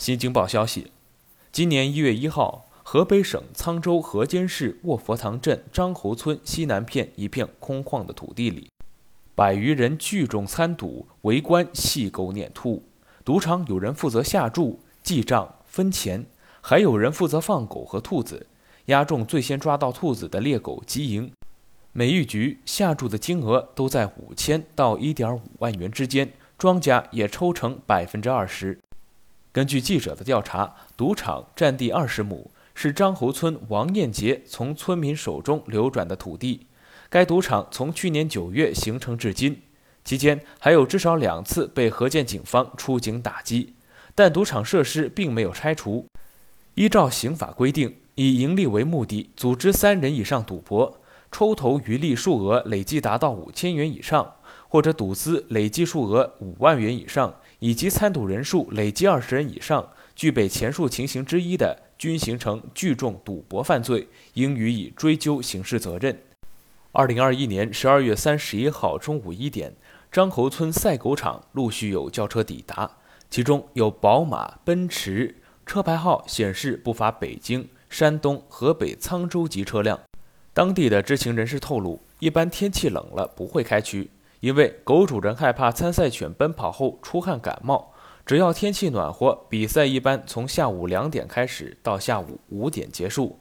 新京报消息，今年一月一号，河北省沧州河间市卧佛塘镇张侯村西南片一片空旷的土地里，百余人聚众参赌，围观戏狗撵兔。赌场有人负责下注、记账、分钱，还有人负责放狗和兔子，押中最先抓到兔子的猎狗即赢。每一局下注的金额都在五千到一点五万元之间，庄家也抽成百分之二十。根据记者的调查，赌场占地二十亩，是张侯村王彦杰从村民手中流转的土地。该赌场从去年九月形成至今，期间还有至少两次被河间警方出警打击，但赌场设施并没有拆除。依照刑法规定，以盈利为目的组织三人以上赌博，抽头渔利数额累计达到五千元以上，或者赌资累计数额五万元以上。以及参赌人数累计二十人以上，具备前述情形之一的，均形成聚众赌博犯罪，应予以追究刑事责任。二零二一年十二月三十一号中午一点，张侯村赛狗场陆续有轿车抵达，其中有宝马、奔驰，车牌号显示不乏北京、山东、河北沧州籍车辆。当地的知情人士透露，一般天气冷了不会开区。因为狗主人害怕参赛犬奔跑后出汗感冒，只要天气暖和，比赛一般从下午两点开始到下午五点结束。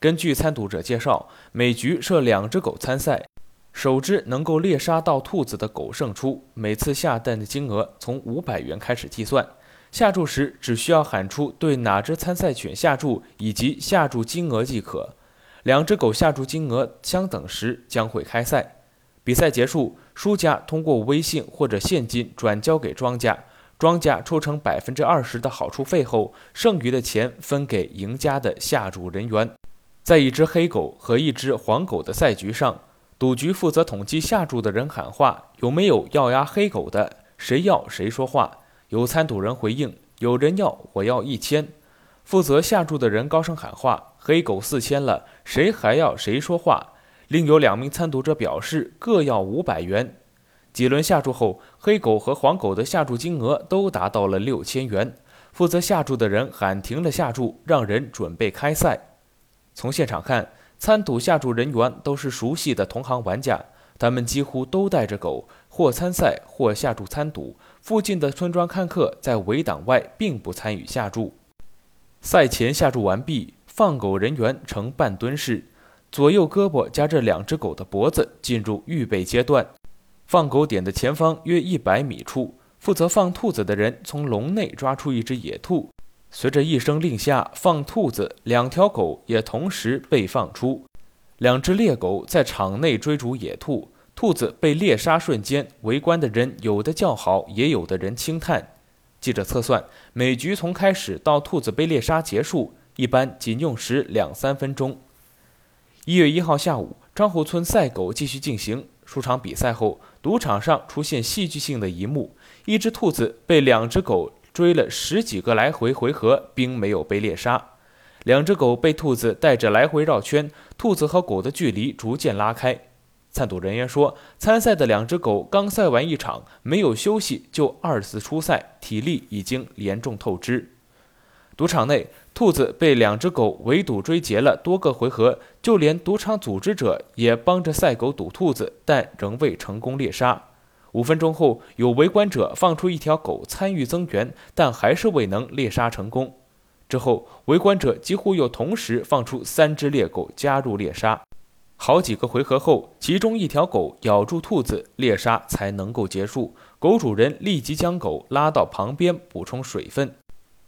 根据参赌者介绍，每局设两只狗参赛，首只能够猎杀到兔子的狗胜出。每次下蛋的金额从五百元开始计算，下注时只需要喊出对哪只参赛犬下注以及下注金额即可。两只狗下注金额相等时将会开赛。比赛结束，输家通过微信或者现金转交给庄家，庄家抽成百分之二十的好处费后，剩余的钱分给赢家的下注人员。在一只黑狗和一只黄狗的赛局上，赌局负责统计下注的人喊话：“有没有要押黑狗的？谁要谁说话。”有参赌人回应：“有人要，我要一千。”负责下注的人高声喊话：“黑狗四千了，谁还要谁说话。”另有两名参赌者表示各要五百元。几轮下注后，黑狗和黄狗的下注金额都达到了六千元。负责下注的人喊停了下注，让人准备开赛。从现场看，参赌下注人员都是熟悉的同行玩家，他们几乎都带着狗，或参赛，或下注参赌。附近的村庄看客在围挡外，并不参与下注。赛前下注完毕，放狗人员呈半蹲式。左右胳膊夹着两只狗的脖子，进入预备阶段。放狗点的前方约一百米处，负责放兔子的人从笼内抓出一只野兔。随着一声令下，放兔子，两条狗也同时被放出。两只猎狗在场内追逐野兔，兔子被猎杀瞬间，围观的人有的叫好，也有的人轻叹。记者测算，每局从开始到兔子被猎杀结束，一般仅用时两三分钟。一月一号下午，张湖村赛狗继续进行。数场比赛后，赌场上出现戏剧性的一幕：一只兔子被两只狗追了十几个来回回合，并没有被猎杀。两只狗被兔子带着来回绕圈，兔子和狗的距离逐渐拉开。参赌人员说，参赛的两只狗刚赛完一场，没有休息就二次出赛，体力已经严重透支。赌场内，兔子被两只狗围堵追截了多个回合，就连赌场组织者也帮着赛狗堵兔子，但仍未成功猎杀。五分钟后，有围观者放出一条狗参与增援，但还是未能猎杀成功。之后，围观者几乎又同时放出三只猎狗加入猎杀。好几个回合后，其中一条狗咬住兔子，猎杀才能够结束。狗主人立即将狗拉到旁边补充水分。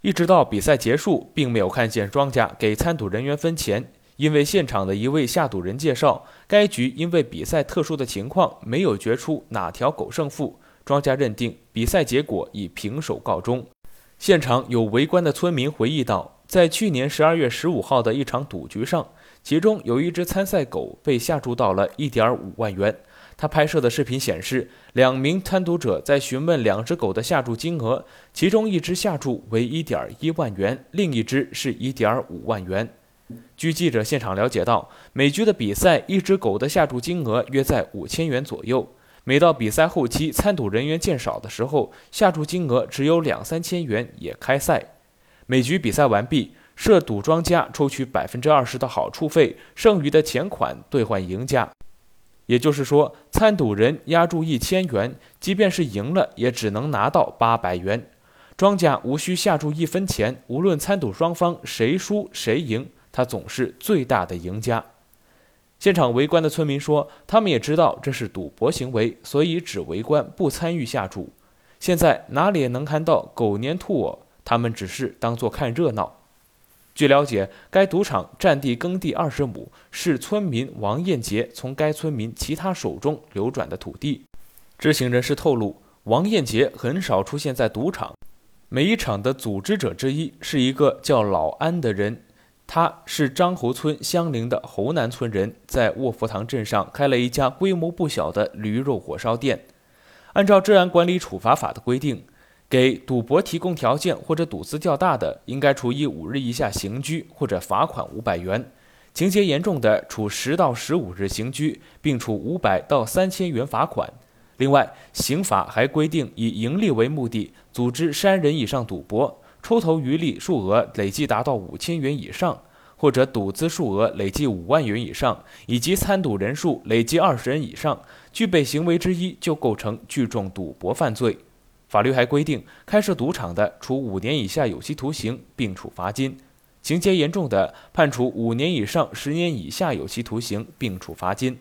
一直到比赛结束，并没有看见庄家给参赌人员分钱，因为现场的一位下赌人介绍，该局因为比赛特殊的情况，没有决出哪条狗胜负，庄家认定比赛结果以平手告终。现场有围观的村民回忆道，在去年十二月十五号的一场赌局上，其中有一只参赛狗被下注到了一点五万元。他拍摄的视频显示，两名贪赌者在询问两只狗的下注金额，其中一只下注为一点一万元，另一只是一点五万元。据记者现场了解到，每局的比赛，一只狗的下注金额约在五千元左右。每到比赛后期，参赌人员渐少的时候，下注金额只有两三千元也开赛。每局比赛完毕，设赌庄家抽取百分之二十的好处费，剩余的钱款兑换赢家。也就是说，参赌人押注一千元，即便是赢了，也只能拿到八百元。庄家无需下注一分钱，无论参赌双方谁输谁赢，他总是最大的赢家。现场围观的村民说，他们也知道这是赌博行为，所以只围观不参与下注。现在哪里能看到狗年兔我，他们只是当做看热闹。据了解，该赌场占地耕地二十亩，是村民王彦杰从该村民其他手中流转的土地。知情人士透露，王彦杰很少出现在赌场。每一场的组织者之一是一个叫老安的人，他是张侯村相邻的侯南村人，在卧佛堂镇上开了一家规模不小的驴肉火烧店。按照治安管理处罚法的规定，给赌博提供条件或者赌资较大的，应该处以五日以下刑拘或者罚款五百元；情节严重的，处十到十五日刑拘，并处五百到三千元罚款。另外，刑法还规定，以盈利为目的组织三人以上赌博，抽头渔利数额累计达到五千元以上，或者赌资数额累计五万元以上，以及参赌人数累计二十人以上，具备行为之一就构成聚众赌博犯罪。法律还规定，开设赌场的，处五年以下有期徒刑，并处罚金；情节严重的，判处五年以上十年以下有期徒刑，并处罚金。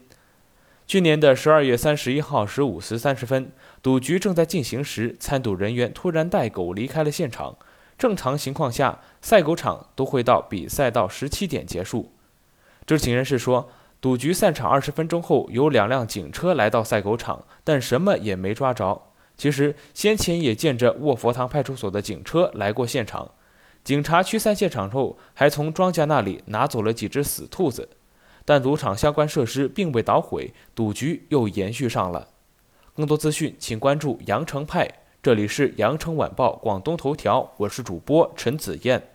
去年的十二月三十一号十五时三十分，赌局正在进行时，参赌人员突然带狗离开了现场。正常情况下，赛狗场都会到比赛到十七点结束。知情人士说，赌局散场二十分钟后，有两辆警车来到赛狗场，但什么也没抓着。其实先前也见着卧佛堂派出所的警车来过现场，警察驱散现场后，还从庄稼那里拿走了几只死兔子。但赌场相关设施并未捣毁，赌局又延续上了。更多资讯，请关注羊城派。这里是羊城晚报广东头条，我是主播陈子燕。